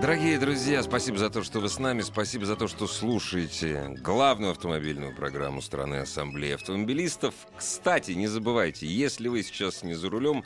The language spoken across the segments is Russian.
Дорогие друзья, спасибо за то, что вы с нами, спасибо за то, что слушаете главную автомобильную программу страны Ассамблеи автомобилистов. Кстати, не забывайте, если вы сейчас не за рулем,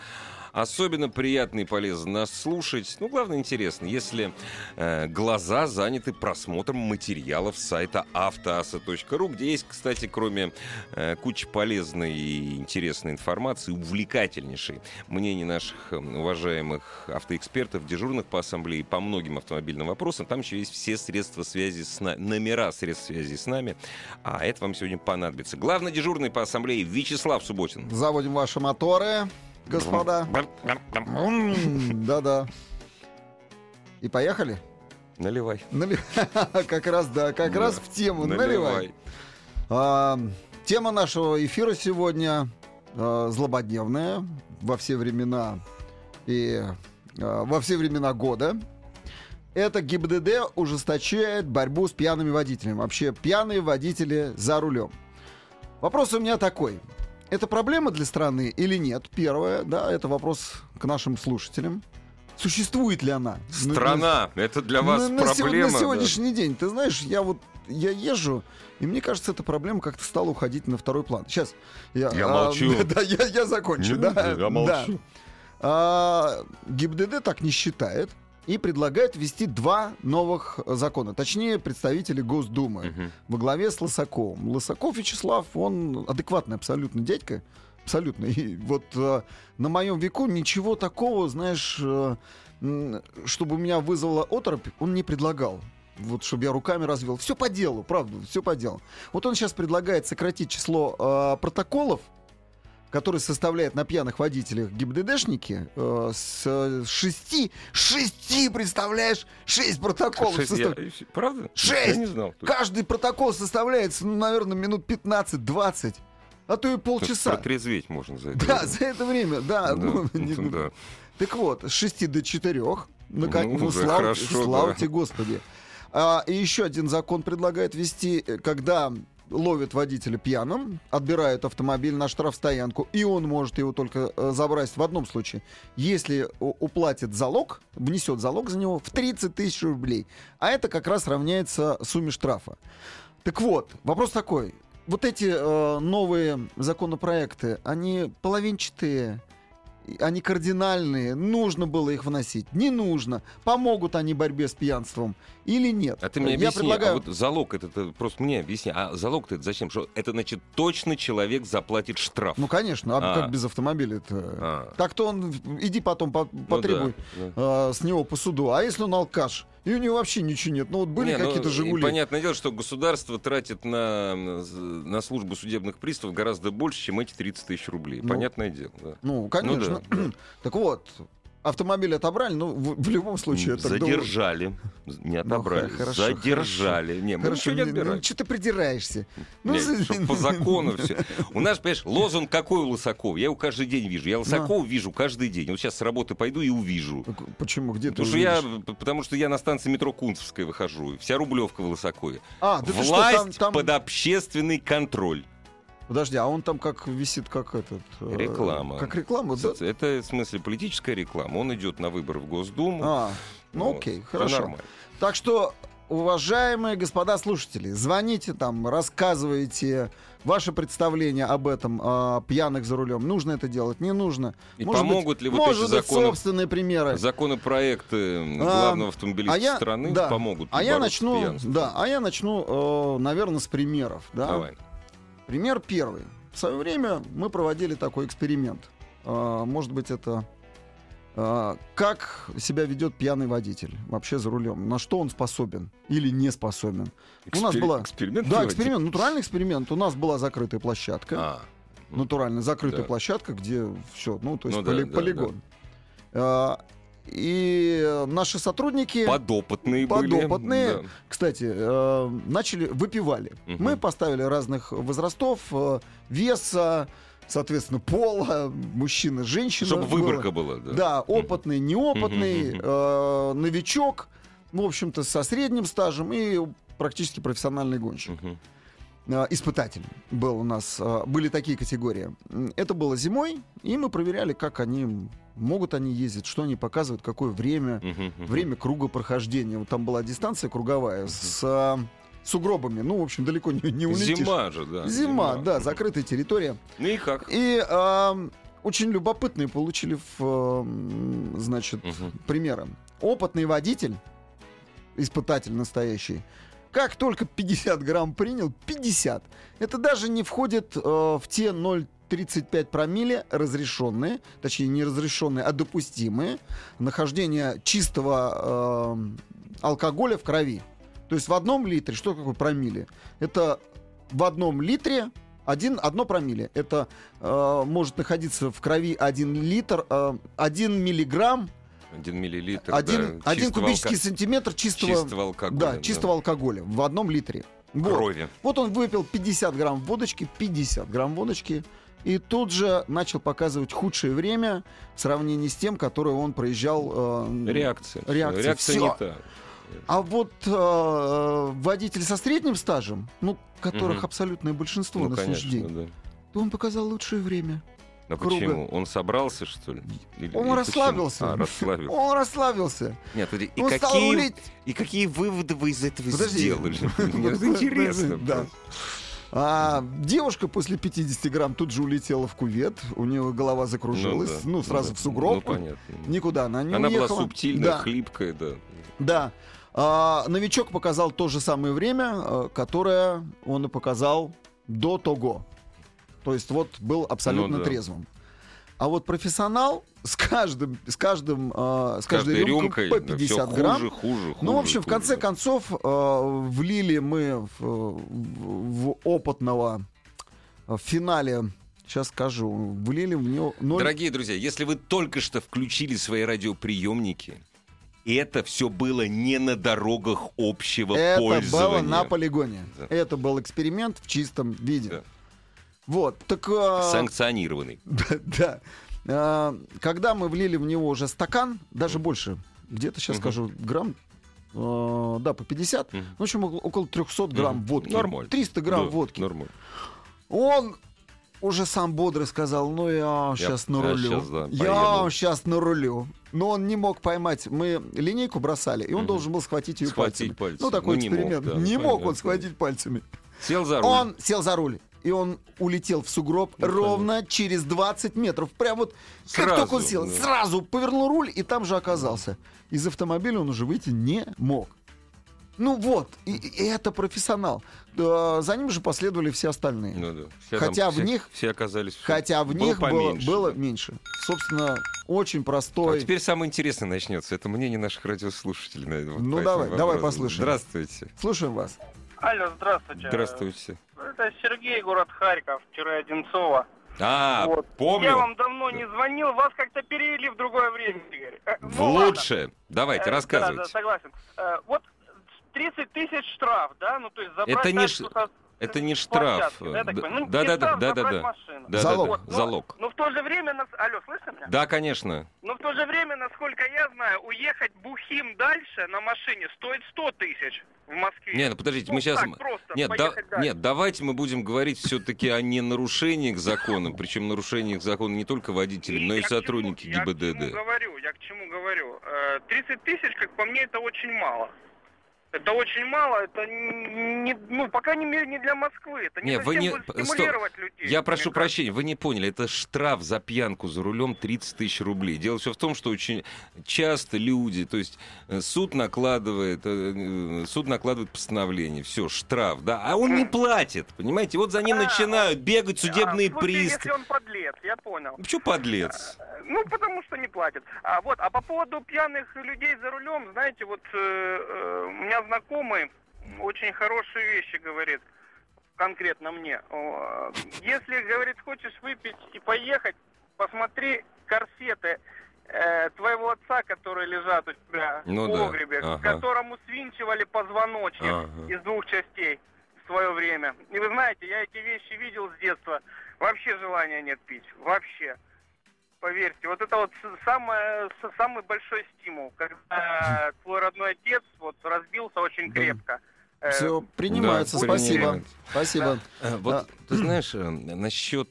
Особенно приятно и полезно нас слушать. Ну, главное, интересно, если э, глаза заняты просмотром материалов сайта автоаса.ру, где есть, кстати, кроме э, кучи полезной и интересной информации, увлекательнейшей мнений наших э, уважаемых автоэкспертов, дежурных по ассамблее по многим автомобильным вопросам. Там еще есть все средства связи с нами, номера средств связи с нами. А это вам сегодня понадобится. Главный дежурный по ассамблее Вячеслав Субботин. Заводим ваши моторы господа. Да-да. И поехали? Наливай. Нали... как раз, да, как да. раз в тему. Наливай. Наливай. А, тема нашего эфира сегодня а, злободневная во все времена и а, во все времена года. Это ГИБДД ужесточает борьбу с пьяными водителями. Вообще, пьяные водители за рулем. Вопрос у меня такой. Это проблема для страны или нет? Первое, да, это вопрос к нашим слушателям. Существует ли она? Страна, на, это для вас на, проблема. На, на сегодняшний да. день, ты знаешь, я вот я езжу, и мне кажется, эта проблема как-то стала уходить на второй план. Сейчас я, я а, молчу. Да, я, я закончу. Нет, да, я молчу. Да. А, ГИБДД так не считает и предлагает ввести два новых закона. Точнее, представители Госдумы угу. во главе с Лысаковым. Лысаков Вячеслав, он адекватный абсолютно дядька. Абсолютно. И вот э, на моем веку ничего такого, знаешь, э, чтобы меня вызвало оторопь, он не предлагал вот чтобы я руками развел. Все по делу, правда, все по делу. Вот он сейчас предлагает сократить число э, протоколов который составляет на пьяных водителях ГИБДДшники, э, с шести, шести, представляешь, шесть протоколов. Шесть, состав... я, правда? Шесть! Я не знал. Каждый протокол составляется, ну, наверное, минут 15-20 а то и полчаса. Протрезветь можно за это Да, время. за это время, да. да, ну, не, да. Так вот, с 6 до 4. Ну, как, ну, ну слава, хорошо, слава да. тебе, Господи. А, и еще один закон предлагает ввести, э, когда ловит водителя пьяным, отбирает автомобиль на штрафстоянку, и он может его только э, забрать в одном случае, если уплатит залог, внесет залог за него в 30 тысяч рублей. А это как раз равняется сумме штрафа. Так вот, вопрос такой. Вот эти э, новые законопроекты, они половинчатые, они кардинальные, нужно было их вносить, не нужно, помогут они борьбе с пьянством или нет. А ты мне объясни, Я предлагаю... а вот залог это, это просто мне объясни, а залог-то это зачем? Что это значит точно человек заплатит штраф? Ну конечно, а, а. как без автомобиля это? А. Так-то он иди потом по, потребуй ну, да, да. Э, с него по суду, а если он алкаш? И у него вообще ничего нет. Ну вот были ну, какие-то «Жигули». Понятное дело, что государство тратит на, на службу судебных приставов гораздо больше, чем эти 30 тысяч рублей. Ну, Понятное дело. Да. Ну, конечно. Ну, да, да. Так вот, автомобиль отобрали, ну, в, в любом случае... Это Задержали. Не отобрали. Ну, хорошо, Задержали. Хорошо. Не, мы хорошо, не отбираем. Ну, что ты придираешься? Ну, не, по закону все. У нас, понимаешь, лозунг какой у Лысакова? Я его каждый день вижу. Я Лысакова вижу каждый день. Вот сейчас с работы пойду и увижу. Почему? Где потому ты что я, Потому что я на станции метро Кунцевская выхожу. Вся Рублевка в Лысакове. А, да Власть что, там, там... под общественный контроль. Подожди, а он там как висит, как этот... Э, реклама. Как реклама, да? Это, в смысле, политическая реклама. Он идет на выборы в Госдуму. А, ну вот. окей, хорошо. Нормально. Так что, уважаемые господа слушатели, звоните там, рассказывайте ваше представление об этом, о пьяных за рулем. Нужно это делать, не нужно. И может помогут быть, ли вот может эти законы, собственные примеры? Законопроекты главного а, автомобилиста а я, страны да, помогут? А я начну, да, а я начну, э, наверное, с примеров. Да? Давай. Пример первый. В свое время мы проводили такой эксперимент. А, может быть, это а, как себя ведет пьяный водитель вообще за рулем, на что он способен или не способен. Экспер... У нас была эксперимент. Да, эксперимент, натуральный эксперимент. У нас была закрытая площадка, а, натурально закрытая да. площадка, где все, ну то есть ну, поли... да, полигон. Да, да. И наши сотрудники... Подопытные Подопытные. Были, да. Кстати, э, начали, выпивали. Угу. Мы поставили разных возрастов, э, веса, соответственно, пола, мужчина, женщина. Чтобы выборка была. Да, да опытный, неопытный, э, новичок, ну, в общем-то, со средним стажем и практически профессиональный гонщик. Э, испытатель был у нас. Э, были такие категории. Это было зимой, и мы проверяли, как они могут они ездить, что они показывают, какое время, время круга прохождения. Вот там была дистанция круговая с э, сугробами. Ну, в общем, далеко не, не улетишь. Зима же, да. Зима, зима. да, закрытая территория. Ну и как? И э, очень любопытные получили, в, значит, угу. примеры. Опытный водитель, испытатель настоящий, как только 50 грамм принял, 50. Это даже не входит э, в те 0,35 промилле разрешенные, точнее не разрешенные, а допустимые, нахождение чистого э, алкоголя в крови. То есть в одном литре, что такое промилле? Это в одном литре один, одно промилле. Это э, может находиться в крови 1 литр, э, 1 миллиграмм один миллилитр. Один, да, один кубический алко... сантиметр чистого, чистого алкоголя. Да, чистого да. алкоголя в одном литре. Вот. Крови. Вот он выпил 50 грамм водочки, 50 грамм водочки, и тут же начал показывать худшее время в сравнении с тем, которое он проезжал. Э, реакция. Реакция. Реакция не та. А вот э, водитель со средним стажем, ну, которых угу. абсолютное большинство ну, на конечно, день, да. то он показал лучшее время. А круга. почему? Он собрался, что ли? Или, он или расслабился. А, расслабился. Он расслабился. Нет, подожди, и, какие, и какие выводы вы из этого подожди. сделали? Мне интересно. Да. А девушка после 50 грамм тут же улетела в кувет, у нее голова закружилась, ну, да, ну сразу ну, в сугроб. Ну, понятно. Никуда она не она уехала. Она была субтильная, да. хлипкая, да. Да. А, новичок показал то же самое время, э, которое он и показал до того. То есть вот был абсолютно ну, да. трезвым. А вот профессионал с каждым, с каждым, э, с каждой, каждой рюмкой, по 50 да, грамм. Хуже, хуже, хуже, ну, в общем, хуже, в конце да. концов, э, влили мы в, в опытного в финале Сейчас скажу. Влили в него 0... Дорогие друзья, если вы только что включили свои радиоприемники, это все было не на дорогах общего это пользования. Это было на полигоне. Да. Это был эксперимент в чистом виде. Да. Вот, так... Э, Санкционированный. Да. Э, когда мы влили в него уже стакан, даже mm. больше, где-то сейчас mm-hmm. скажу, грамм, э, да, по 50, mm-hmm. в общем, около 300 грамм mm-hmm. водки. Нормально. 300 грамм да, водки. Нормально. Он уже сам бодро сказал, ну я, я сейчас нарулю. Я, сейчас, да, я сейчас нарулю. Но он не мог поймать. Мы линейку бросали, и он mm-hmm. должен был схватить ее схватить пальцами. пальцами. Ну, такой ну, эксперимент. Не мог, да, не мог он схватить пальцами. Сел за руль. Он сел за руль и он улетел в сугроб ну, ровно конечно. через 20 метров. Прям вот сразу, как только он сел, да. сразу повернул руль и там же оказался. Из автомобиля он уже выйти не мог. Ну вот, и, и это профессионал. За ним же последовали все остальные. Ну, да. все хотя в все, них, все оказались. Хотя в было них поменьше, было, было да. меньше. Собственно, очень простой. А теперь самое интересное начнется. Это мнение наших радиослушателей. Вот ну давай, давай послушаем. Здравствуйте. Слушаем вас. Алло, здравствуйте. Здравствуйте. Это Сергей, город Харьков, Одинцова. А, вот. помню. Я вам давно не звонил, вас как-то перевели в другое время, Игорь. Э, в ну, лучшее. Ладно. Давайте, э, рассказывайте. Да, да, согласен. Э, вот 30 тысяч штраф, да? Ну, то есть забрать Это не... Ш... Это не штраф. Да, да, ну, да, да, да, да, да, да, залог. Вот, но, залог. Но в то же время, нас... алло, слышно меня? Да, конечно. Но в то же время, насколько я знаю, уехать бухим дальше на машине стоит 100 тысяч в Москве. Нет, ну подождите, ну, мы сейчас... Нет, да... нет, давайте мы будем говорить все-таки о ненарушениях закона, причем нарушениях закона не только водителей, но и сотрудники ГИБДД. Я к чему говорю, я к чему говорю. 30 э, тысяч, как по мне, это очень мало. Это очень мало, это не, ну, пока не, не для Москвы, это не, не вы не... стимулировать Стоп. людей. Я прошу прощения, вы не поняли, это штраф за пьянку за рулем 30 тысяч рублей. Дело все в том, что очень часто люди, то есть э, суд накладывает, э, суд накладывает постановление, все, штраф, да, а он не платит, понимаете, вот за ним а, начинают бегать судебные а, приставы. если он подлец, я понял. Почему подлец? Ну, потому что не платит. А вот, а по поводу пьяных людей за рулем, знаете, вот э, э, у меня знакомый очень хорошие вещи говорит конкретно мне. Если, говорит, хочешь выпить и поехать, посмотри корсеты э, твоего отца, которые лежат у тебя ну, в погребе, да. ага. которому свинчивали позвоночник ага. из двух частей в свое время. И вы знаете, я эти вещи видел с детства. Вообще желания нет пить. Вообще. Поверьте, вот это вот самое, самый большой стимул, когда твой родной отец вот разбился очень крепко. Все э, принимается, да, спасибо. Спасибо. Да. Э, вот да. ты знаешь, э, насчет,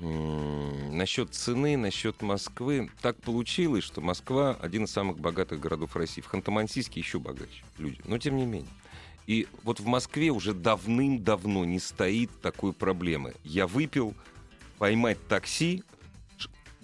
насчет цены, насчет Москвы, так получилось, что Москва один из самых богатых городов России. В Ханты-Мансийске еще богаче люди, но тем не менее. И вот в Москве уже давным-давно не стоит такой проблемы. Я выпил, поймать такси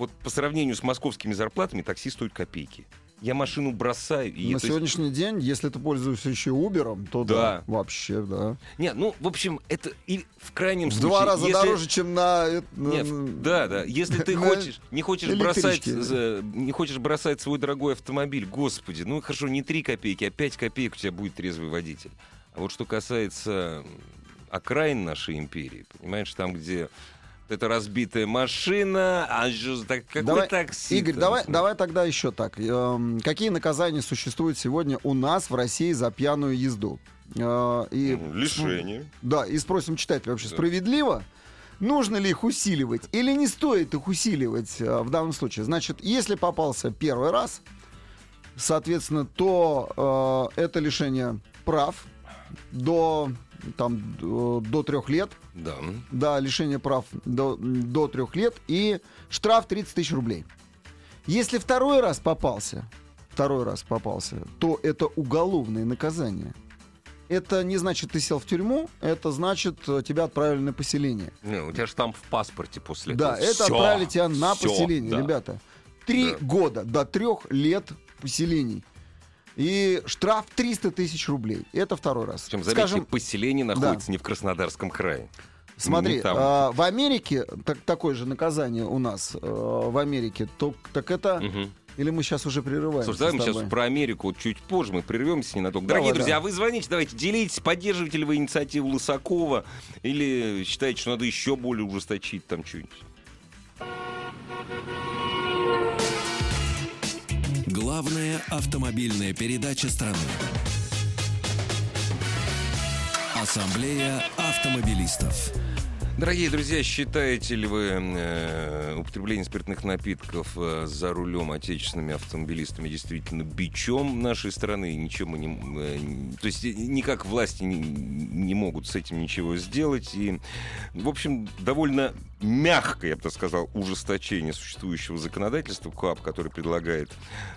вот по сравнению с московскими зарплатами такси стоит копейки. Я машину бросаю. И На это... сегодняшний день, если ты пользуешься еще Uber, то да. да, вообще, да. Нет, ну, в общем, это и в крайнем в случае... два раза если... дороже, чем на... Нет, да, да. Если ты хочешь, не хочешь бросать, не хочешь бросать свой дорогой автомобиль, господи, ну хорошо, не 3 копейки, а 5 копеек у тебя будет трезвый водитель. А вот что касается окраин нашей империи, понимаешь, там, где это разбитая машина, а что, так, какой давай, такси? Игорь, давай, давай тогда еще так. Эм, какие наказания существуют сегодня у нас в России за пьяную езду? Э, и, Лишение. Да, и спросим читателя вообще, да. справедливо? Нужно ли их усиливать или не стоит их усиливать э, в данном случае? Значит, если попался первый раз, соответственно, то э, это лишение прав до там до трех лет. Да. Да, лишение прав до, до трех лет и штраф 30 тысяч рублей. Если второй раз попался, второй раз попался, то это уголовное наказание. Это не значит, ты сел в тюрьму, это значит, э, тебя отправили на поселение. Не, у тебя же там в паспорте после Да, этого. это Всё. отправили тебя на Всё, поселение, да. ребята. Три да. года до трех лет поселений. И штраф 300 тысяч рублей. Это второй раз. Причем, заметьте, Скажем, поселение находится да. не в Краснодарском крае. Смотри, э, в Америке так, такое же наказание у нас э, в Америке. То, так это... Угу. Или мы сейчас уже прерываем? Слушай, давай мы сейчас про Америку чуть позже, мы прервемся ненадолго. Дорогие Давай, друзья, да. вы звоните, давайте, делитесь, поддерживаете ли вы инициативу Лысакова, или считаете, что надо еще более ужесточить там что-нибудь. Главная автомобильная передача страны. Ассамблея автомобилистов. Дорогие друзья, считаете ли вы э, употребление спиртных напитков э, за рулем отечественными автомобилистами действительно бичом нашей страны? Ничего мы не, э, то есть никак власти не, не могут с этим ничего сделать. И, в общем, довольно мягкое, я бы так сказал, ужесточение существующего законодательства КАП, который предлагает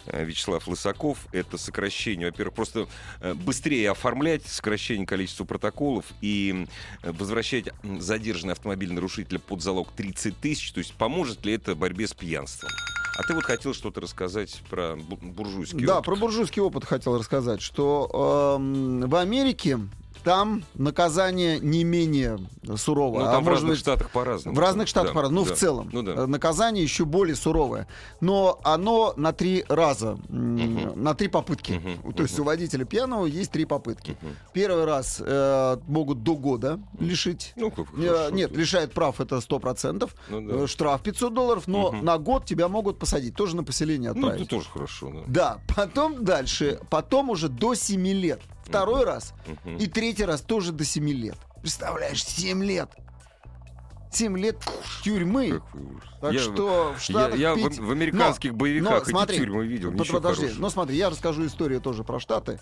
э, Вячеслав Лысаков, это сокращение, во-первых, просто э, быстрее оформлять сокращение количества протоколов и э, возвращать задержанные автомобиль нарушителя под залог 30 тысяч. То есть поможет ли это борьбе с пьянством? А ты вот хотел что-то рассказать про буржуйский да, опыт. Да, про буржуйский опыт хотел рассказать, что э, в Америке там наказание не менее суровое. Ну, там а в разных быть, штатах по-разному. В разных штатах да, по-разному. Ну, да. в целом. Ну, да. Наказание еще более суровое. Но оно на три раза, uh-huh. на три попытки. Uh-huh. То есть uh-huh. у водителя пьяного есть три попытки. Uh-huh. Первый раз э, могут до года лишить. Ну, как э, Нет, лишает прав это 100%. Ну, да. Э, штраф 500 долларов, но uh-huh. на год тебя могут посадить. Тоже на поселение отправить. Ну, это тоже хорошо. Да. да. Потом дальше. Потом уже до 7 лет второй раз и третий раз тоже до 7 лет. Представляешь, 7 лет. 7 лет тюрьмы. Так я, что в Штатах Я, я пить... в, в американских но, боевиках но, смотри, эти тюрьмы видел. Подожди, но смотри, я расскажу историю тоже про Штаты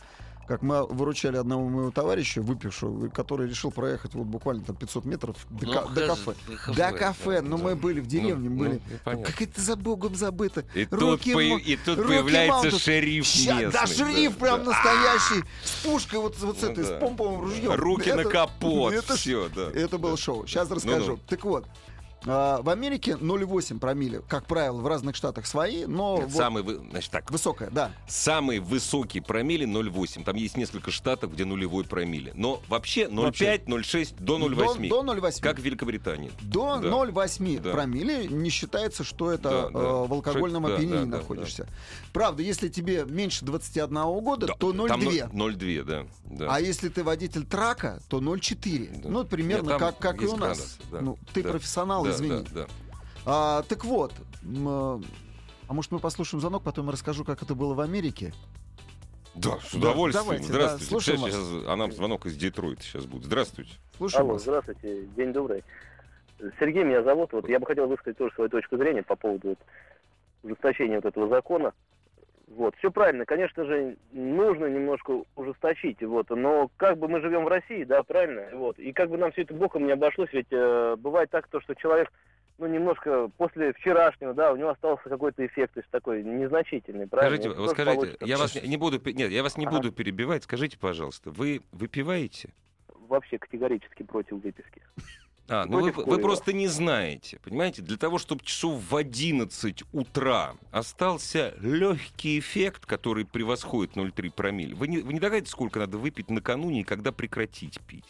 как мы выручали одного моего товарища, выпившего, который решил проехать вот буквально там 500 метров до, ну, до кафе. До кафе, но ну, мы были в деревне, ну, были. Ну, как это за богом забыто. И тут, по, и тут появляется маунтус. шериф местный. Да, шериф да, прям да. настоящий, с пушкой вот, вот с ну, этой, да. с помповым ружьем. Руки это, на капот, это, все, да. Это было шоу. Сейчас расскажу. Ну, ну. Так вот, в Америке 0,8 промилле, как правило, в разных штатах свои, но... Нет, вот самый, значит так. Высокая, да. Самый высокий промилле 0,8. Там есть несколько штатов, где нулевой промилле. Но вообще 0,5, 0,6 до 0,8. До, до 0,8. Как в Великобритании. До да. 0,8 да. промилле не считается, что это да, да. Э, в алкогольном Шо... опьянении да, да, находишься. Да, да. Правда, если тебе меньше 21 года, да, то 0,2. 0,2, да, да. А если ты водитель трака, то 0,4. Да. Ну, примерно Нет, как, как и у нас. Градус, да. Ну, ты да. профессионал, да, извини. Да, да. А, так вот, А может, мы послушаем звонок, потом я расскажу, как это было в Америке? Да, с удовольствием. давайте, здравствуйте. Да, слушаем сейчас, сейчас, а нам звонок из Детройта сейчас будет. Здравствуйте. Слушаем Алло, вас. здравствуйте. День добрый. Сергей меня зовут. Вот я бы хотел высказать тоже свою точку зрения по поводу вот, ужесточения вот этого закона. Вот, все правильно, конечно же, нужно немножко ужесточить, вот, но как бы мы живем в России, да, правильно, вот, и как бы нам все это боком не обошлось, ведь э, бывает так, то, что человек ну, немножко после вчерашнего, да, у него остался какой-то эффект, то есть такой незначительный, правильно? Скажите, вот скажите, я вас не буду, нет, я вас не ага. буду перебивать, скажите, пожалуйста, вы выпиваете? Вообще категорически против выписки. А, ну вы, вы просто не знаете, понимаете, для того, чтобы часов в 11 утра остался легкий эффект, который превосходит 0,3 промилле, вы не, вы не догадаетесь, сколько надо выпить накануне и когда прекратить пить?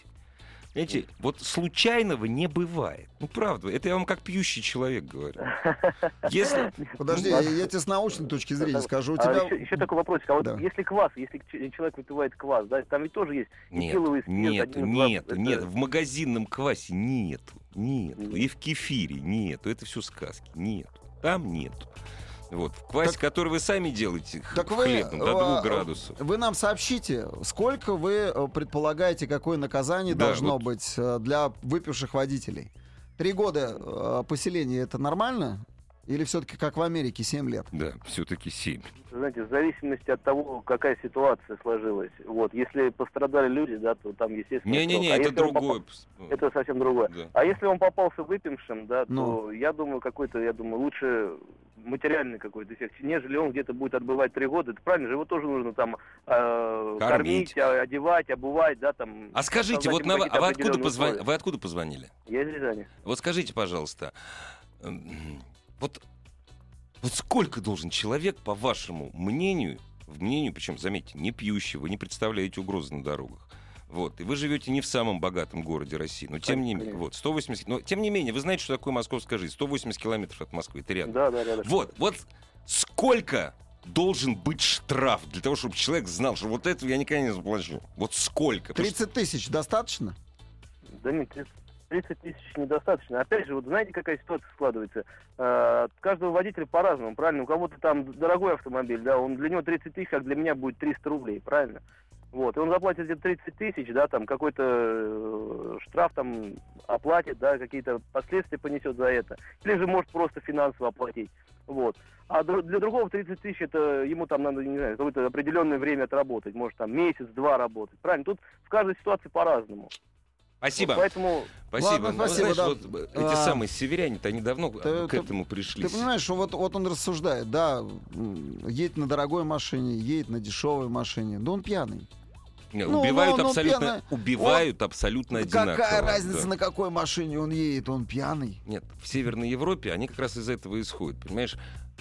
Знаете, вот случайного не бывает. Ну, правда, это я вам как пьющий человек говорю. Если... Подожди, я, я тебе с научной точки зрения скажу. У а тебя... а, еще, еще такой вопрос. А вот да. если квас, если человек выпивает квас, да, там ведь тоже есть нет, спирт, нет, нет, это... нет, в магазинном квасе нету, нету. И в кефире нету. Это все сказки. Нету. Там нету. Вот, в квасе, так, который вы сами делаете, так хлебным, вы, до 2 э, градусов. Вы нам сообщите, сколько вы э, предполагаете, какое наказание да, должно вот. быть э, для выпивших водителей? Три года поселения это нормально? Или все-таки как в Америке 7 лет? Да, все-таки 7. Знаете, в зависимости от того, какая ситуация сложилась. Вот, если пострадали люди, да, то там, естественно... Не-не-не, а это другое. Попал... Это совсем другое. Да. А если он попался выпившим, да, то ну. я думаю, какой-то, я думаю, лучше материальный какой-то эффект, нежели он где-то будет отбывать три года. Это правильно же, его тоже нужно там э, кормить, а, одевать, обувать, да, там. А скажите, вот на, а вы откуда, позвон... вы откуда позвонили? Я из Рязани. Вот скажите, пожалуйста, вот, вот сколько должен человек, по вашему мнению, в мнению, причем, заметьте, не пьющего, вы не представляете угрозы на дорогах, вот. И вы живете не в самом богатом городе России. Но тем не менее, вот, 180... Но тем не менее, вы знаете, что такое московская жизнь. 180 километров от Москвы. Это рядом. Да, да, рядом. Вот, вот сколько должен быть штраф для того, чтобы человек знал, что вот этого я никогда не заплачу. Вот сколько? 30 тысяч достаточно? Да нет, 30 тысяч недостаточно. Опять же, вот знаете, какая ситуация складывается? Э, каждого водителя по-разному, правильно? У кого-то там дорогой автомобиль, да, он для него 30 тысяч, как для меня будет 300 рублей, правильно? Вот, и он заплатит где-то 30 тысяч, да, там какой-то э, штраф там оплатит, да, какие-то последствия понесет за это. Или же может просто финансово оплатить. Вот. А для другого 30 тысяч это ему там надо, не знаю, какое-то определенное время отработать, может там месяц-два работать. Правильно? Тут в каждой ситуации по-разному. Спасибо. Вот поэтому... Спасибо. Ладно, спасибо ну, знаешь, да. вот эти а... самые северяне-то, они давно ты, к этому пришли. Ты понимаешь, что вот, вот он рассуждает, да, едет на дорогой машине, едет на дешевой машине, да он пьяный. Не, ну, убивают ну, абсолютно, пьяный. убивают он, абсолютно одинаково. Какая разница, да. на какой машине он едет, он пьяный? Нет, в Северной Европе они как раз из этого исходят, понимаешь?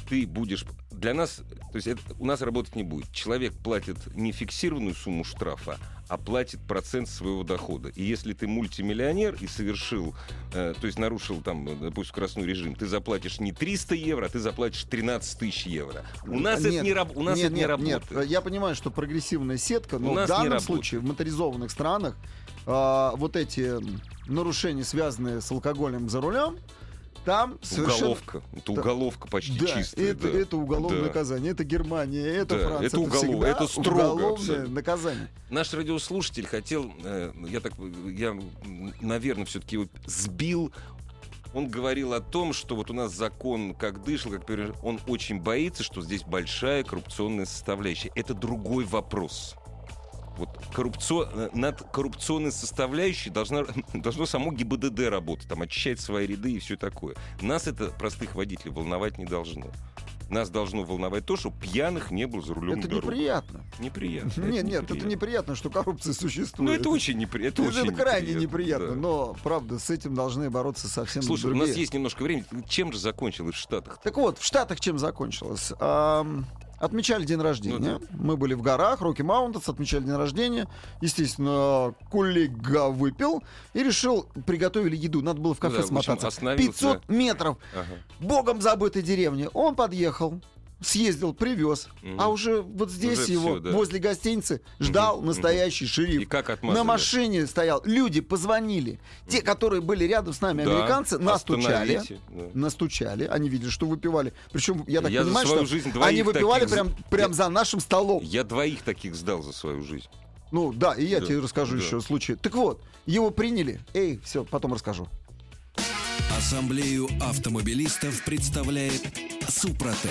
Ты будешь... Для нас, то есть это, у нас работать не будет. Человек платит не фиксированную сумму штрафа, а платит процент своего дохода. И если ты мультимиллионер и совершил, э, то есть нарушил там, допустим, скоростной режим, ты заплатишь не 300 евро, а ты заплатишь 13 тысяч евро. У нас нет, это не, раб- у нас нет, это не нет, работает. Нет, я понимаю, что прогрессивная сетка, но в данном случае в моторизованных странах э, вот эти нарушения, связанные с алкоголем за рулем, там совершенно... Уголовка. Это уголовка почти да, чистая. Это, да. это уголовное да. наказание. Это Германия, это да, Франция. Это, уголов... это, это строго. Уголовное абсолютно. наказание. Наш радиослушатель хотел, э, я так, я, наверное, все-таки его сбил он говорил о том, что вот у нас закон как дышал, как он очень боится, что здесь большая коррупционная составляющая. Это другой вопрос вот коррупцион, э, над коррупционной составляющей должна, должно само ГИБДД работать, там, очищать свои ряды и все такое. Нас это, простых водителей, волновать не должно. Нас должно волновать то, что пьяных не было за рулем Это неприятно. Неприятно. Нет, нет, это неприятно, что коррупция существует. Ну, это очень неприятно. Это, это крайне неприятно, но, правда, с этим должны бороться совсем Слушай, другие. у нас есть немножко времени. Чем же закончилось в Штатах? Так вот, в Штатах чем закончилось? Отмечали день рождения. Ну, да. Мы были в горах, Роки Маунтас, отмечали день рождения. Естественно, коллега выпил и решил, приготовили еду. Надо было в кафе ну, да, смотаться. 500 метров. Ага. Богом забытой деревни. Он подъехал, съездил, привез, угу. а уже вот здесь уже его, все, да. возле гостиницы, ждал угу. настоящий угу. шериф. И как На машине стоял. Люди позвонили. Те, которые были рядом с нами, да. американцы, настучали. Да. Настучали. Они видели, что выпивали. Причем, я так я понимаю, что жизнь они выпивали таких... прям, прям я... за нашим столом. Я двоих таких сдал за свою жизнь. Ну да, и я да. тебе расскажу да. еще случай. Так вот, его приняли. Эй, все, потом расскажу. Ассамблею автомобилистов представляет Супротек.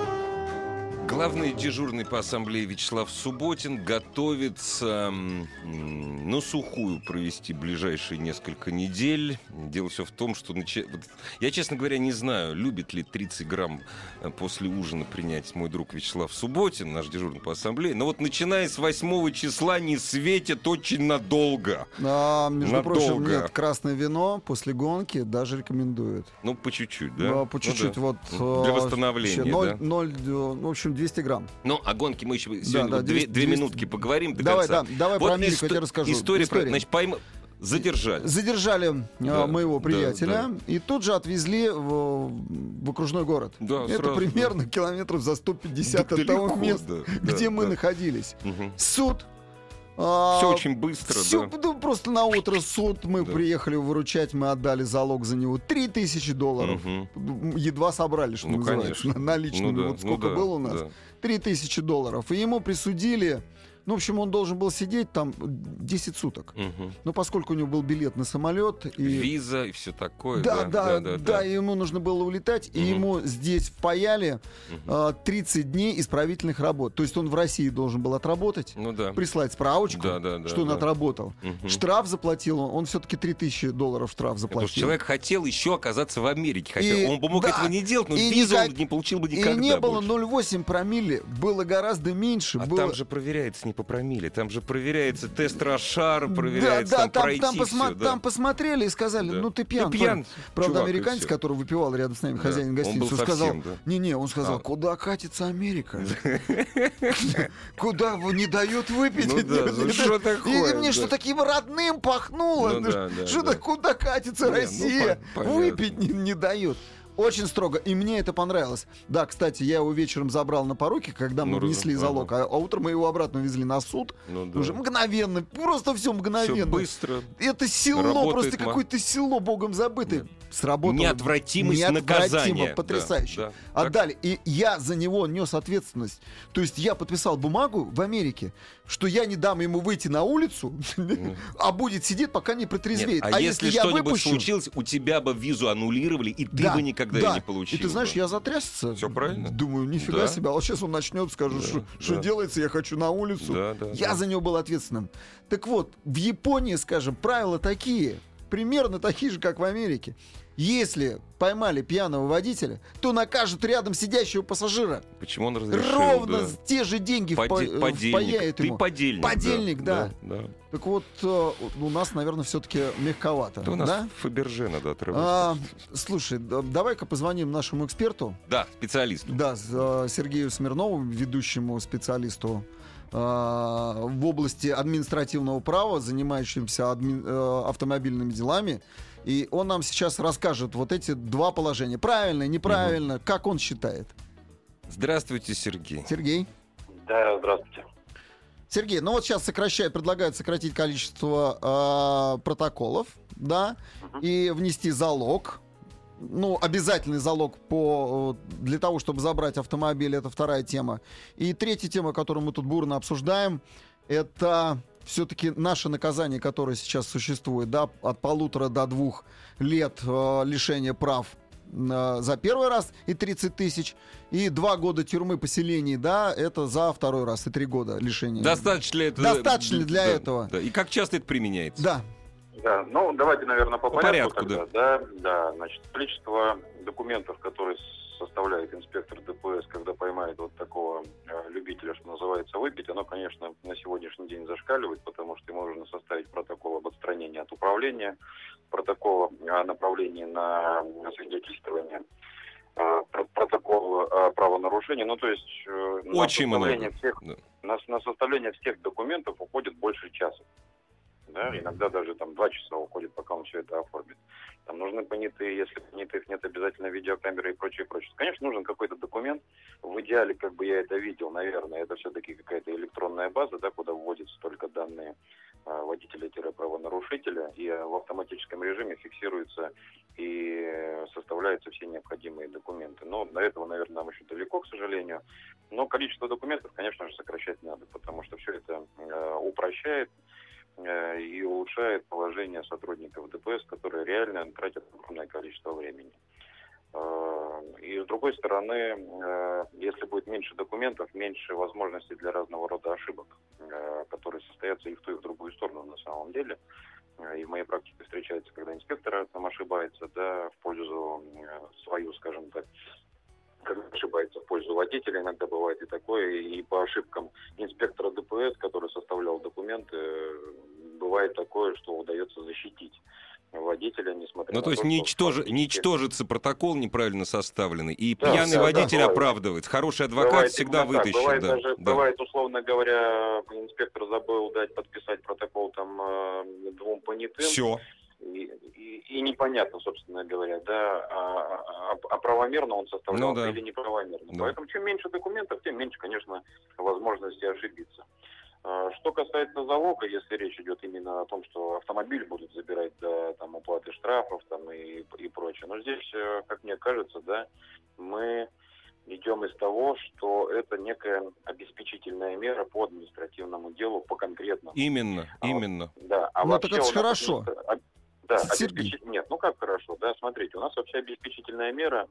Главный дежурный по ассамблее Вячеслав Субботин готовится на сухую провести ближайшие несколько недель. Дело все в том, что... Нач... Я, честно говоря, не знаю, любит ли 30 грамм э, после ужина принять мой друг Вячеслав Субботин, наш дежурный по ассамблее. Но вот начиная с 8 числа не светит очень надолго. А, между надолго. прочим, нет, красное вино после гонки даже рекомендуют. Ну, по чуть-чуть, да? Ну, по чуть-чуть, ну, да. вот. Для восстановления, 0, да? 0, в общем, 200 грамм. Ну, о гонке мы еще сегодня да, да, 200, две, 200... минутки поговорим до давай, конца. Да, давай вот про Америку я тебе расскажу. История, история. Про, значит, пойм... Задержали. Задержали а, да, моего приятеля да, да. и тут же отвезли в, в окружной город. Да, Это сразу, примерно да. километров за 150 да, от того места, да, где да, мы да. находились. Угу. Суд все очень быстро, все, да. да. Просто на утро суд мы да. приехали выручать, мы отдали залог за него 3000 долларов. Угу. Едва собрали, что ну, называется, конечно. наличными. Ну, да. Вот сколько ну, да, было у нас? Да. 3000 долларов. И ему присудили ну, в общем, он должен был сидеть там 10 суток. Угу. Но поскольку у него был билет на самолет... И... Виза и все такое. Да, да, да, да, да, да. И ему нужно было улетать, угу. и ему здесь впаяли угу. 30 дней исправительных работ. То есть он в России должен был отработать, ну, да. прислать справочку, да, да, да, что да. он отработал. Угу. Штраф заплатил он, он все-таки 3000 долларов штраф заплатил. Потому что человек хотел еще оказаться в Америке. Хотел. И, он бы мог да, этого не делать, но визу никак... он не получил бы никогда И не было 0,8 промилле, было гораздо меньше. А было... там же проверяется не по промилле. Там же проверяется тест Рошар, проверяется да, да, там, пройти там, посма- все, да. там посмотрели и сказали, да. ну ты пьян. Ты пьян. Правда, чувак, американец, который выпивал рядом с нами, да. хозяин гостиницы, сказал, не-не, он сказал, а. куда катится Америка? Куда не дают выпить? Ну что такое? И мне что таким родным пахнуло. Ну что куда катится ну, Россия? Выпить не дают. Очень строго. И мне это понравилось. Да, кстати, я его вечером забрал на поруки, когда мы ну, внесли раз... залог. А, а утром мы его обратно везли на суд. Ну, да. Уже мгновенно. Просто все мгновенно. Все быстро. Это село, Работает просто какое-то село богом забытое. Сработало. Неотвратимость Неотвратимо, наказания. Потрясающе. Да, да. Отдали. И я за него нес ответственность. То есть я подписал бумагу в Америке, что я не дам ему выйти на улицу, а будет сидеть, пока не протрезвеет. а, если, что-нибудь случилось, у тебя бы визу аннулировали, и ты бы никогда ее не получил. И ты знаешь, я затрясся. Все правильно. Думаю, нифига себе. А вот сейчас он начнет, скажет, что делается, я хочу на улицу. Я за него был ответственным. Так вот, в Японии, скажем, правила такие, примерно такие же, как в Америке. Если поймали пьяного водителя, то накажут рядом сидящего пассажира. Почему он разрешил? Ровно да. те же деньги Поди- впа- подельник. впаяет ему. Ты подельник. Подельник, да. да. да. Так вот, э, у нас, наверное, все-таки мягковато. Да у нас да? Фаберже надо отрывать. А, слушай, давай-ка позвоним нашему эксперту. Да, специалисту. Да, э, Сергею Смирнову, ведущему специалисту э, в области административного права, занимающимся адми... автомобильными делами. И он нам сейчас расскажет вот эти два положения. Правильно, неправильно, угу. как он считает. Здравствуйте, Сергей. Сергей. Да, здравствуйте. Сергей, ну вот сейчас сокращают, предлагают сократить количество э, протоколов, да, угу. и внести залог. Ну, обязательный залог по, для того, чтобы забрать автомобиль, это вторая тема. И третья тема, которую мы тут бурно обсуждаем, это все-таки наше наказание, которое сейчас существует, да, от полутора до двух лет э, лишения прав э, за первый раз и 30 тысяч, и два года тюрьмы поселений, да, это за второй раз, и три года лишения. Достаточно ли это? Достаточно ли для да, этого? Да. И как часто это применяется? Да. Да, ну давайте, наверное, по, по порядку, порядку тогда. Да. да, да, значит, количество документов, которые составляет инспектор ДПС, когда поймает вот такого э, любителя, что называется, выпить, оно, конечно, на сегодняшний день зашкаливает, потому что ему нужно составить протокол об отстранении от управления, протокол о направлении на свидетельствование протокол правонарушения. Ну, то есть Очень на составление, много. Всех, да. на, на составление всех документов уходит больше часа. Да? Иногда даже там два часа уходит, пока он все это оформит. Там нужны понятые, если понятых нет, обязательно видеокамеры и прочее, прочее. Конечно, нужен какой-то документ. В идеале, как бы я это видел, наверное, это все-таки какая-то электронная база, да, куда вводятся только данные а, водителя-правонарушителя, и в автоматическом режиме фиксируются и составляются все необходимые документы. Но до этого, наверное, нам еще далеко, к сожалению. Но количество документов, конечно же, сокращать надо, потому что все это э, упрощает и улучшает положение сотрудников ДПС, которые реально тратят огромное количество времени. Э, и с другой стороны, э, если будет меньше документов, меньше возможностей для разного рода ошибок, которые состоятся и в ту, и в другую сторону на самом деле. И в моей практике встречается, когда инспектор там ошибается, да, в пользу свою, скажем так, когда ошибается в пользу водителя, иногда бывает и такое, и по ошибкам инспектора ДПС, который составлял документы, бывает такое, что удается защитить водителя, несмотря ну, на то есть то, ничтож... что... ничтожится протокол неправильно составленный, и да, пьяный да, водитель да, оправдывает. Хороший адвокат бывает всегда вытащит. Бывает, да, даже, да. бывает, условно говоря, инспектор забыл дать подписать протокол там э, двум понятым. Все и, и, и непонятно, собственно говоря, да, а, а, а правомерно он составлял ну, да. или неправомерно. Да. Поэтому чем меньше документов, тем меньше, конечно, возможности ошибиться. А, что касается залога, если речь идет именно о том, что автомобиль будут забирать до там, уплаты штрафов там, и, и прочее, но здесь, э, как мне кажется, да, мы идем из того, что это некая обеспечительная мера по административному делу, по конкретному. Именно, а именно. Да, а ну, так это хорошо. Да, обеспечить... Нет, ну как хорошо, да, смотрите, у нас вообще обеспечительная мера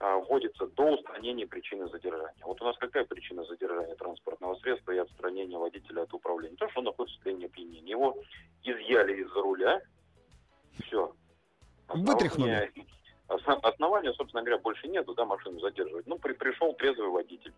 а, вводится до устранения причины задержания. Вот у нас какая причина задержания транспортного средства и отстранения водителя от управления? То, что он находится в состоянии опьянения. Его изъяли из-за руля, все. Вытряхнули. Основания, собственно говоря, больше нету, да, машину задерживать. Ну, при, пришел трезвый водитель,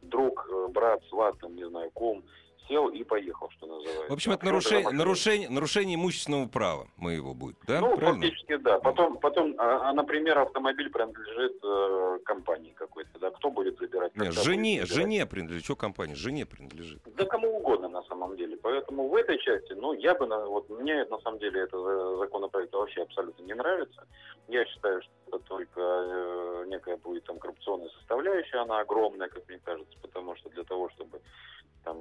друг, э, брат, сват, там, не знаю, ком, сел и поехал, что называется. В общем, это нарушение, нарушение, нарушение имущественного права моего будет, да? Ну, Правильно? фактически, да. Потом, потом а, а, например, автомобиль принадлежит э, компании какой-то, да? Кто будет забирать? Нет, жене, жене принадлежит. Что компания? Жене принадлежит. Да кому угодно, на самом деле. Поэтому в этой части, ну, я бы, вот мне, на самом деле, это законопроект вообще абсолютно не нравится. Я считаю, что это только э, некая будет там коррупционная составляющая, она огромная, как мне кажется, потому что для того, чтобы там,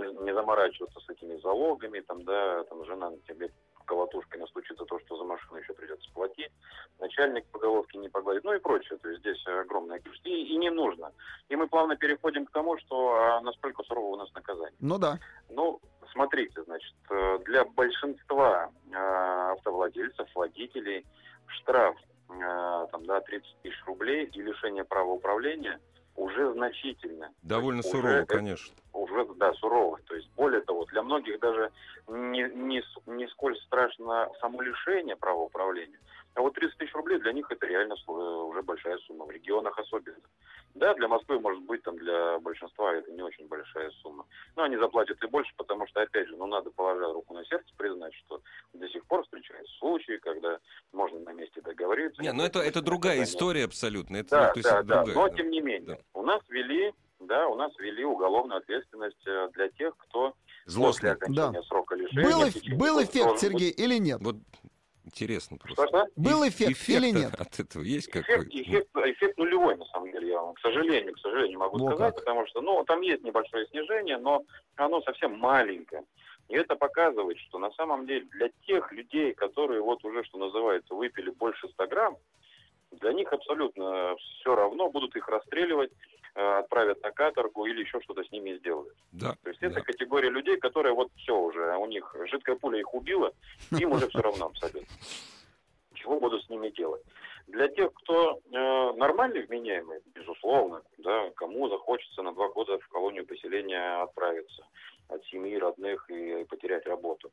не, не заморачиваться с этими залогами, там, да, там жена на тебе колотушкой настучит за то, что за машину еще придется платить, начальник по головке не погладит, ну и прочее. То есть здесь огромное количество. И, и не нужно. И мы плавно переходим к тому, что а, насколько сурово у нас наказание. Ну да. Ну, смотрите, значит, для большинства э, автовладельцев, водителей штраф э, там, да, 30 тысяч рублей и лишение права управления – уже значительно. Довольно сурово, уже, конечно. Уже, да, сурово. То есть, более того, для многих даже не, не, не сколь страшно само лишение права управления, а вот 30 тысяч рублей для них это реально уже большая сумма, в регионах особенно. Да, для Москвы, может быть, там для большинства это не очень большая сумма. Но они заплатят и больше, потому что, опять же, ну, надо, положа руку на сердце, признать, что до сих пор встречаются случаи, когда можно на месте договориться. Не, ну это, это другая история абсолютно. Это, да, ну, да, да, другая, но тем не менее, да. у нас ввели, да, у нас ввели уголовную ответственность э, для тех, кто Злостный. после окончания да. срока лишения... Был, был эффект, Сергей, или нет? Вот Интересно просто. Что-что? Был эффект, эффект или нет? От этого есть какой-то? Эффект, эффект нулевой, на самом деле, я вам, к сожалению, к сожалению, могу ну, сказать, как? потому что, ну, там есть небольшое снижение, но оно совсем маленькое. И это показывает, что на самом деле для тех людей, которые вот уже, что называется, выпили больше 100 грамм, для них абсолютно все равно, будут их расстреливать, отправят на каторгу или еще что-то с ними сделают. Да, То есть да. это категория людей, которые вот все уже, у них жидкая пуля их убила, им уже все равно абсолютно. Чего буду с ними делать? Для тех, кто э, нормальный, вменяемый, безусловно, да, кому захочется на два года в колонию поселения отправиться от семьи, родных и потерять работу.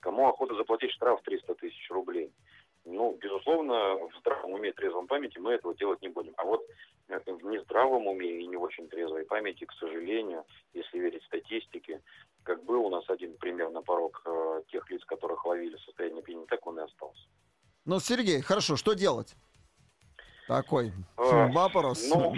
Кому охота заплатить штраф 300 тысяч рублей – ну, безусловно, в здравом уме трезвом памяти мы этого делать не будем. А вот э, в нездравом уме и не очень трезвой памяти, к сожалению, если верить статистике, как был у нас один пример на порог э, тех лиц, которых ловили в состоянии пьяни, так он и остался. Ну, Сергей, хорошо, что делать? Такой а, вопрос. Ну,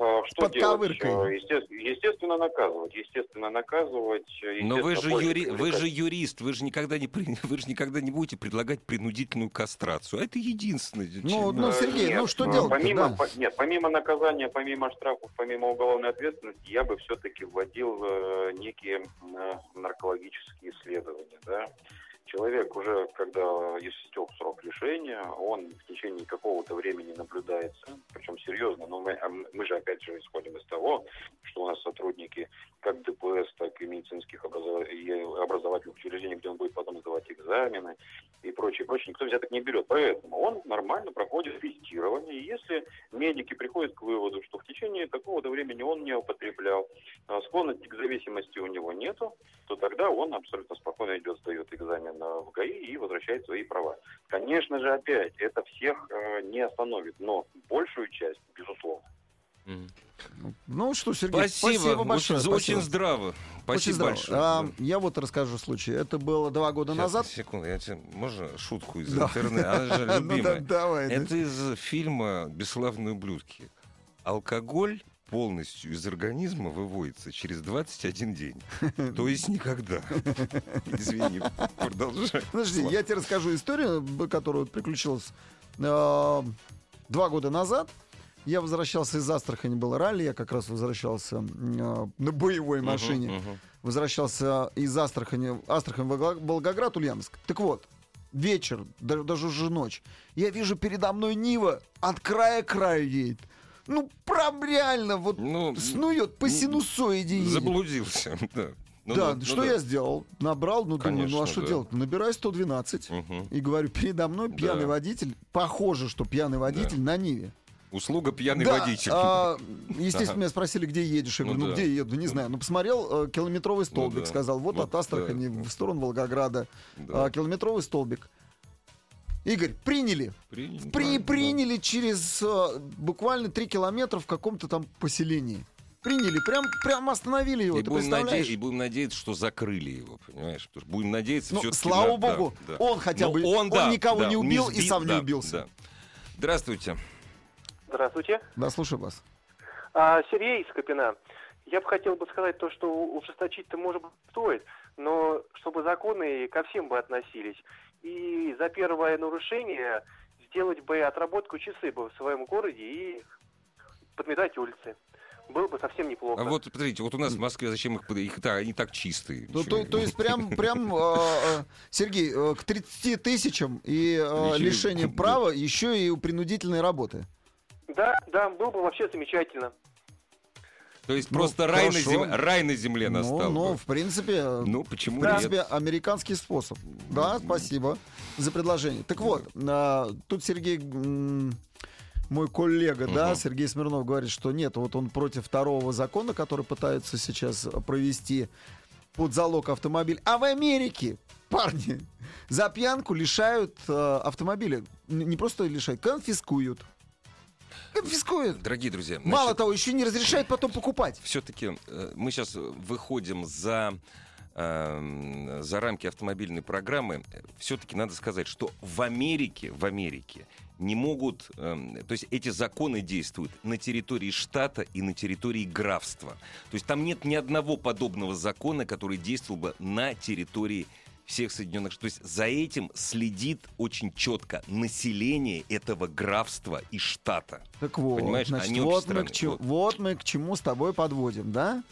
что Под делать? Э, естественно, наказывать. Естественно, наказывать. Естественно, Но вы же, юри... вы же юрист, вы же, никогда не при... вы же никогда не будете предлагать принудительную кастрацию. А это единственное. Ну, ну Сергей, нет, ну что ну, делать? Помимо, да. по... Нет, помимо наказания, помимо штрафов, помимо уголовной ответственности, я бы все-таки вводил э, некие э, наркологические исследования. Да? Человек уже, когда истек срок лишения, он в течение какого-то времени наблюдается, причем серьезно, но мы, а мы же опять же исходим из того, что у нас сотрудники как ДПС, так и медицинских образов... и образовательных учреждений, где он будет потом сдавать экзамены и прочее, прочее, никто взяток не берет. Поэтому он нормально проходит тестирование, и если медики приходят к выводу, что в течение какого-то времени он не употреблял, а склонности к зависимости у него нету, то тогда он абсолютно спокойно идет, сдает экзамен в ГАИ и возвращает свои права. Конечно же, опять, это всех э, не остановит, но большую часть, безусловно. Ну что, Сергей, спасибо, спасибо большое. Очень, спасибо. очень здраво. Спасибо очень здраво. большое. А, я вот расскажу случай. Это было два года Сейчас, назад. Секунду, я тебе, можно шутку из да. интернета? Она же ну любимая. давай, Это из фильма «Бесславные ублюдки». Алкоголь полностью из организма выводится через 21 день. То есть никогда. Извини, продолжай. Подожди, я тебе расскажу историю, которая приключилась э, два года назад. Я возвращался из Астрахани, было ралли, я как раз возвращался э, на боевой машине. Uh-huh, uh-huh. Возвращался из Астрахани, Астрахань, Волгоград, Ульяновск. Так вот, вечер, даже уже ночь. Я вижу передо мной Нива от края к краю едет. Ну, прям реально, вот ну, снует по синусоиде. Заблудился, да. Ну, да, ну, что ну, я да. сделал? Набрал, ну Конечно, думаю, ну а что да. делать? Набираю 112 угу. и говорю, передо мной пьяный да. водитель, похоже, что пьяный водитель да. на Ниве. Услуга пьяный да, водитель. А, естественно, ага. меня спросили, где едешь. Я говорю, ну, ну да. где еду, не знаю. Ну, посмотрел э, километровый ну столбик, ну, да. сказал, вот, вот от Астрахани да. в сторону Волгограда. Да. А, километровый столбик. Игорь, приняли. Приняли, При, да, приняли да. через а, буквально 3 километра в каком-то там поселении. Приняли, прям, прям остановили его. И ты будем, наде... и будем надеяться, что закрыли его, понимаешь? Потому что будем надеяться, ну, Слава на... богу, да, да. он хотя бы, он, он да, никого да, не убил не сбил, и сам да, не убился. Да. Здравствуйте. Здравствуйте. Да, слушаю вас. А, Сергей из Капина. Я бы хотел бы сказать то, что ужесточить-то, может быть, стоит, но чтобы законы ко всем бы относились. И за первое нарушение сделать бы отработку часы бы в своем городе и подметать улицы. Было бы совсем неплохо. А вот, смотрите, вот у нас в Москве зачем их, их так, они так чистые. Ну, то, то есть прям, прям э, Сергей, э, к 30 тысячам и э, лишением права еще и принудительной работы. Да, да, было бы вообще замечательно. То есть ну, просто рай на, зем... рай на земле ну, настал. Ну, в принципе, ну, почему в принципе, нет? американский способ. Да, спасибо за предложение. Так вот, а, тут Сергей мой коллега, угу. да, Сергей Смирнов говорит, что нет, вот он против второго закона, который пытаются сейчас провести под залог автомобиль. А в Америке, парни, за пьянку лишают э, автомобиля. Не просто лишают, конфискуют. Конфискуют. Дорогие друзья. Значит, Мало того, еще не разрешает потом покупать. Все-таки э, мы сейчас выходим за э, за рамки автомобильной программы, все-таки надо сказать, что в Америке, в Америке не могут, э, то есть эти законы действуют на территории штата и на территории графства. То есть там нет ни одного подобного закона, который действовал бы на территории всех Соединенных Штатов. То есть за этим следит очень четко население этого графства и штата. Так вот, Понимаешь? значит, Они вот, мы к чему, вот. вот мы к чему с тобой подводим, да?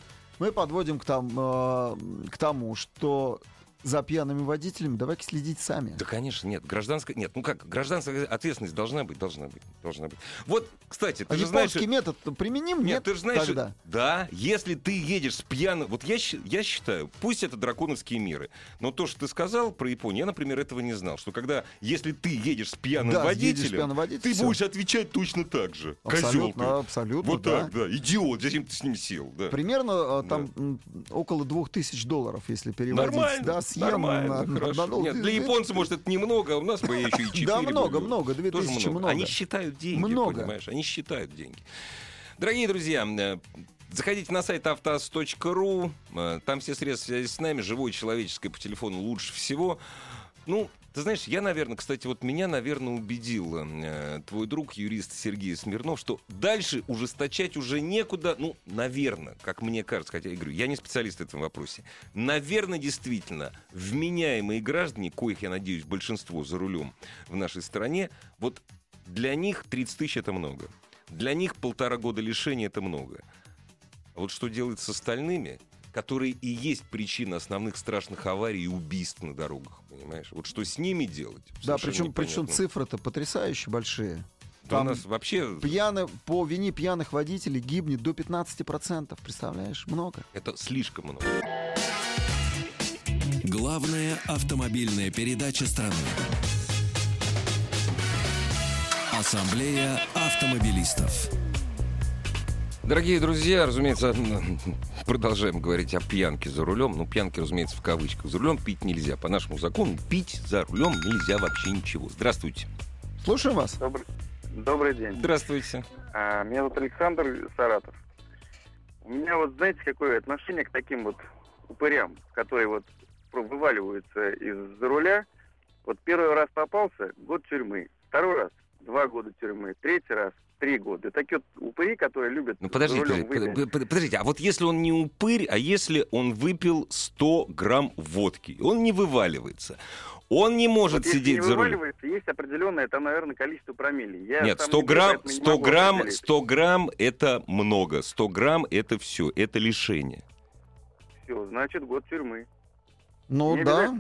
Мы подводим к, там, э, к тому, что за пьяными водителями, давайте следить сами. Да, конечно, нет. Гражданская, нет, ну как, гражданская ответственность должна быть, должна быть, должна быть. Вот, кстати, ты а же знаешь... метод применим? Нет, нет ты же знаешь... Тогда. Да, если ты едешь с пьяным... Вот я, я считаю, пусть это драконовские миры, но то, что ты сказал про Японию, я, например, этого не знал, что когда, если ты едешь с пьяным да, водителем, с пьяным водителем, ты все. будешь отвечать точно так же. Козел ты. абсолютно, Вот да. так, да. Идиот, зачем ты с ним сел? Да. Примерно да. там около двух тысяч долларов, если переводить. Нормально. Да, съем. Нормально, на, хорошо. На, Нет, для японца, может, это немного, а у нас бы еще и 4 Да, много, много, 2000 много. Они считают деньги, понимаешь, они считают деньги. Дорогие друзья, э, Заходите на сайт автоаз.ру. Э, там все средства связи с нами. Живое человеческое по телефону лучше всего. Ну, ты знаешь, я, наверное, кстати, вот меня, наверное, убедил э, твой друг, юрист Сергей Смирнов, что дальше ужесточать уже некуда, ну, наверное, как мне кажется, хотя я говорю, я не специалист в этом вопросе, наверное, действительно, вменяемые граждане, коих, я надеюсь, большинство за рулем в нашей стране, вот для них 30 тысяч это много. Для них полтора года лишения это много. А вот что делать с остальными, которые и есть причина основных страшных аварий и убийств на дорогах, понимаешь? Вот что с ними делать? Да, причем, причем цифры-то потрясающе большие. Да Там у нас вообще... Пьяны, по вине пьяных водителей гибнет до 15%. Представляешь? Много. Это слишком много. Главная автомобильная передача страны. Ассамблея автомобилистов. Дорогие друзья, разумеется, продолжаем говорить о пьянке за рулем. Ну, пьянки, разумеется, в кавычках. За рулем пить нельзя. По нашему закону пить за рулем нельзя вообще ничего. Здравствуйте. Слушаем вас. Добрый, добрый день. Здравствуйте. А, меня зовут Александр Саратов. У меня вот, знаете, какое отношение к таким вот упырям, которые вот вываливаются из-за руля. Вот первый раз попался, год тюрьмы. Второй раз, два года тюрьмы. Третий раз, три года. Такие вот упыри, которые любят... Ну подождите, подождите, подождите, а вот если он не упырь, а если он выпил 100 грамм водки, он не вываливается, он не может вот сидеть за рулем. Есть определенное, там, наверное, количество промиллей. Я Нет, 100 грамм, 100 грамм, 100 грамм это много, 100 грамм это все, это лишение. Все, значит, год тюрьмы. Ну не да.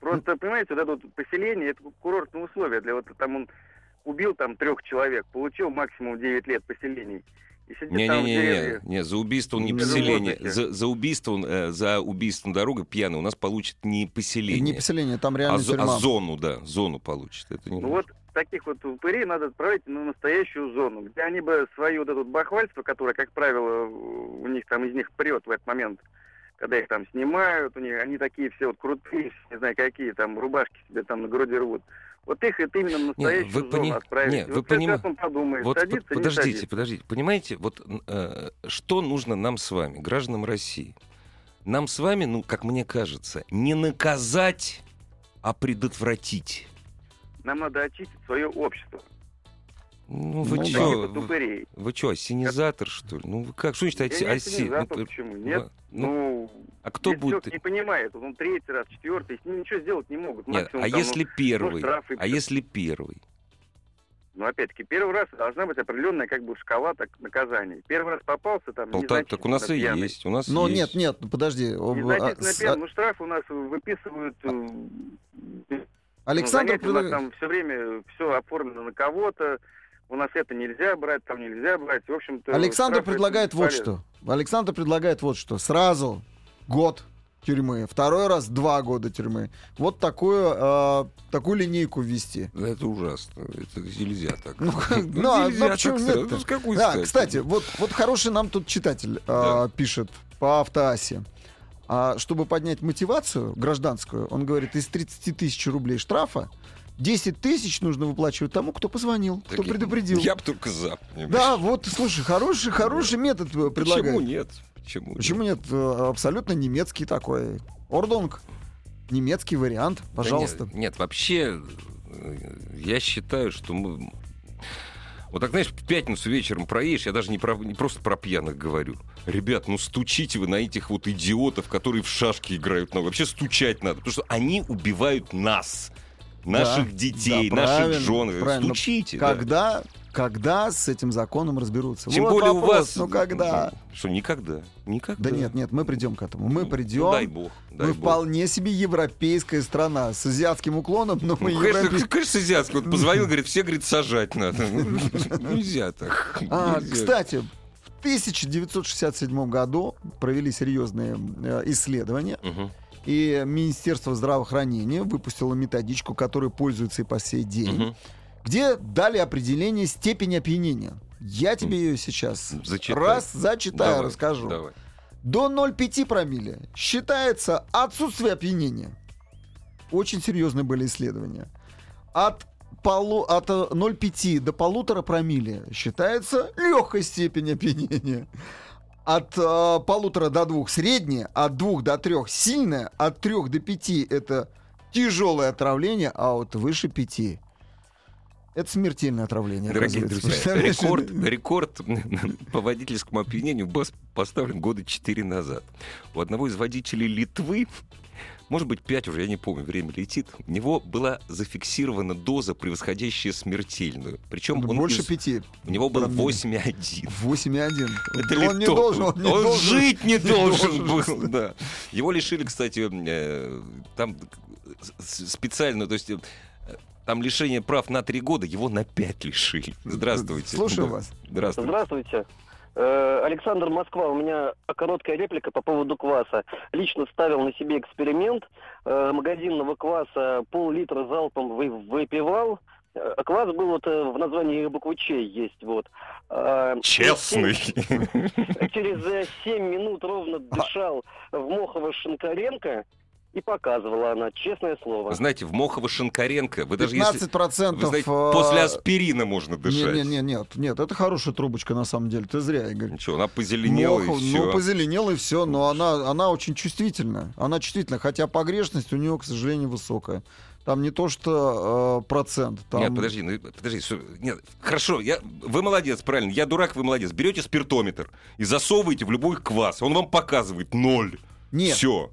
Просто, понимаете, вот это вот поселение, это курортные условия. Для вот там он убил там трех человек, получил максимум 9 лет поселений. Не-не-не, не, за убийство он не поселение. За, за убийство он, э, за убийство на дороге пьяный у нас получит не поселение. Не поселение, там реально а, тюрьма. а зону, да, зону получит. Это не ну вот таких вот упырей надо отправить на настоящую зону, где они бы свое вот это вот бахвальство, которое, как правило, у них там из них прет в этот момент, когда их там снимают, у них, они такие все вот крутые, не знаю какие, там рубашки себе там на груди рвут. Вот их это именно настоящую нет, вы пони... отправить. Нет, вот вы поним... подумает, вот садится, подождите, садится. подождите. Понимаете, вот э, что нужно нам с вами, гражданам России? Нам с вами, ну, как мне кажется, не наказать, а предотвратить. Нам надо очистить свое общество. Ну, вы ну, что? Вы, вы что, осенизатор, что ли? Ну, вы как? Что значит оси... Осенизатор, ну, почему? Нет? Ну, ну а кто будет... не понимает, он третий раз, четвертый, с ним ничего сделать не могут. Нет, Максимум, а там, если ну, первый? Ну, а если первый? Ну, опять-таки, первый раз должна быть определенная как бы шкала так, наказаний. Первый раз попался там... Ну, так, так у нас и пьяный. есть. У нас Но есть. нет, нет, ну, подожди. Незначительно а, пьяный. Ну, штраф у нас выписывают... Э, Александр ну, предлагает... там все время все оформлено на кого-то у нас это нельзя брать, там нельзя брать. В общем-то... Александр предлагает вот что. Александр предлагает вот что. Сразу год тюрьмы, второй раз два года тюрьмы. Вот такую, э, такую линейку ввести. Это ужасно. Это нельзя так. Ну, ну, а, ну почему нет? Ну, да, кстати, вот, вот хороший нам тут читатель э, пишет по автоасе. А чтобы поднять мотивацию гражданскую, он говорит, из 30 тысяч рублей штрафа 10 тысяч нужно выплачивать тому, кто позвонил, так кто предупредил. Я бы только за. Да, вот, слушай, хороший, хороший метод э, предлагает. Почему нет? Почему, Почему нет? нет? Э, абсолютно немецкий такой. Ордонг. Немецкий вариант, пожалуйста. Да нет, нет, вообще, э, я считаю, что мы... Вот так, знаешь, в пятницу вечером проедешь, я даже не, про, не просто про пьяных говорю. Ребят, ну стучите вы на этих вот идиотов, которые в шашки играют. Ну, вообще стучать надо, потому что они убивают нас наших да, детей, да, наших жен. Правильно. Стучите. Когда, да. когда с этим законом разберутся? Тем вот более вопрос, у вас... Ну когда? Что, никогда? Никогда. Да нет, нет, мы придем к этому. Мы придем. Ну, дай бог. Дай мы бог. вполне себе европейская страна с азиатским уклоном, но мы ну, конечно, европей... конечно, с азиатским. Вот позвонил, говорит, все, говорит, сажать надо. Нельзя так. А, кстати, в 1967 году провели серьезные э, исследования. Угу и Министерство здравоохранения выпустило методичку, которой пользуется и по сей день, угу. где дали определение степени опьянения. Я тебе ее сейчас Зачитай. раз зачитаю, давай, расскажу. Давай. До 0,5 промилле считается отсутствие опьянения. Очень серьезные были исследования. От, полу, от 0,5 до полутора промилле считается легкая степень опьянения. От э, полутора до двух средняя, от двух до трех сильная, от трех до пяти это тяжелое отравление, а вот выше пяти это смертельное отравление. Дорогие друзья, рекорд, рекорд по водительскому опьянению был поставлен года 4 назад. У одного из водителей Литвы может быть, 5 уже, я не помню, время летит, у него была зафиксирована доза, превосходящая смертельную. Причем он Больше из... 5. У него было 8,1. 8,1. Это он не должен, он, не он должен, жить не, не должен, должен был. Да. Его лишили, кстати, э, там специально, то есть там лишение прав на три года, его на пять лишили. Здравствуйте. Слушаю да. вас. Здравствуйте. Здравствуйте. Э, Александр Москва, у меня короткая реплика по поводу кваса. Лично ставил на себе эксперимент. Э, магазинного кваса пол-литра залпом выпивал. Э, квас был вот в названии буквы Ч есть вот. Честный. Через 7 минут ровно дышал в Мохово-Шинкаренко и показывала она, честное слово. Знаете, в Мохово-Шинкаренко, вы даже 15 если... процентов... Знаете, после аспирина можно дышать. Нет, нет, нет, нет, это хорошая трубочка на самом деле, ты зря, Игорь. Ничего, она позеленела Мохов, и все. Ну, позеленела и все, но она, она очень чувствительна. Она чувствительна, хотя погрешность у нее, к сожалению, высокая. Там не то что э, процент. Там... Нет, подожди, ну, подожди. Нет, хорошо, я, вы молодец, правильно. Я дурак, вы молодец. Берете спиртометр и засовываете в любой квас. Он вам показывает ноль. Нет. Все.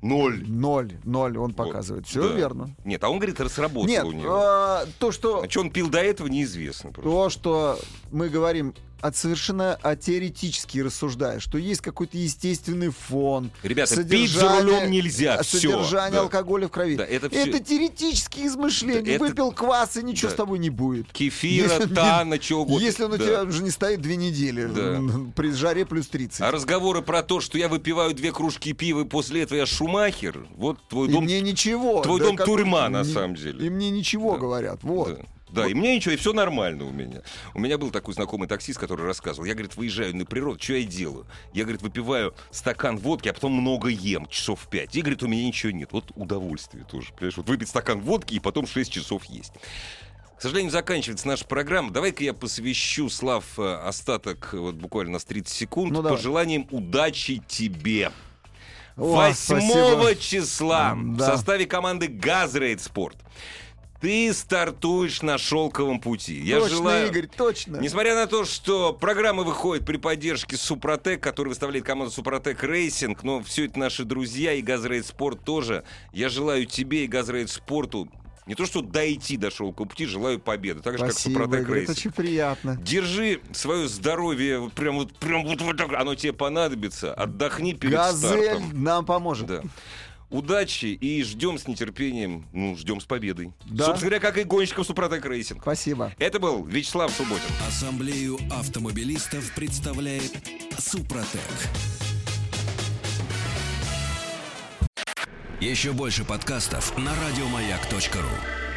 Ноль. Ноль, ноль он показывает. Все да. верно. Нет, а он говорит, сработало Нет, у него. А, то, что... А что он пил до этого, неизвестно. Просто. То, что мы говорим от совершенно а теоретически рассуждая, что есть какой-то естественный фон. Ребята, пить за рулем нельзя. Содержание все, алкоголя да. в крови. Да, это, все... это теоретические измышления. Да, это... Выпил квас, и ничего да. с тобой не будет. Кефира, если, тана, чего угодно. Если он да. у тебя уже не стоит две недели да. при жаре плюс 30. А разговоры про то, что я выпиваю две кружки пива, и после этого я шумахер, вот твой и дом... мне ничего. Твой да, дом как... тюрьма, на самом деле. И мне ничего да. говорят. Вот. Да. Да, вот. и мне ничего, и все нормально у меня. У меня был такой знакомый таксист, который рассказывал. Я, говорит, выезжаю на природу, что я делаю? Я, говорит, выпиваю стакан водки, а потом много ем, часов в пять. И, говорит, у меня ничего нет. Вот удовольствие тоже. Понимаешь, вот выпить стакан водки и потом 6 часов есть. К сожалению, заканчивается наша программа. Давай-ка я посвящу, Слав, э, остаток вот буквально на 30 секунд ну, пожеланием удачи тебе. О, 8 числа да. в составе команды «ГАЗ Рейд Спорт» ты стартуешь на шелковом пути. Я точно, желаю, Игорь, точно. Несмотря на то, что программа выходит при поддержке Супротек, который выставляет команду Супротек Racing, но все это наши друзья и ГАЗ Рейд Спорт тоже. Я желаю тебе и ГАЗ Рейд Спорту не то, что дойти до шелкового пути, желаю победы. Так же, Спасибо, как Супротек Racing. Это очень приятно. Держи свое здоровье, прям вот, прям вот, вот так, оно тебе понадобится. Отдохни перед Газель стартом. нам поможет. Да. Удачи и ждем с нетерпением, ну, ждем с победой. Да. Собственно говоря, как и гонщиков Супротек Racing. Спасибо. Это был Вячеслав Субботин. Ассамблею автомобилистов представляет Супротек. Еще больше подкастов на радиомаяк.ру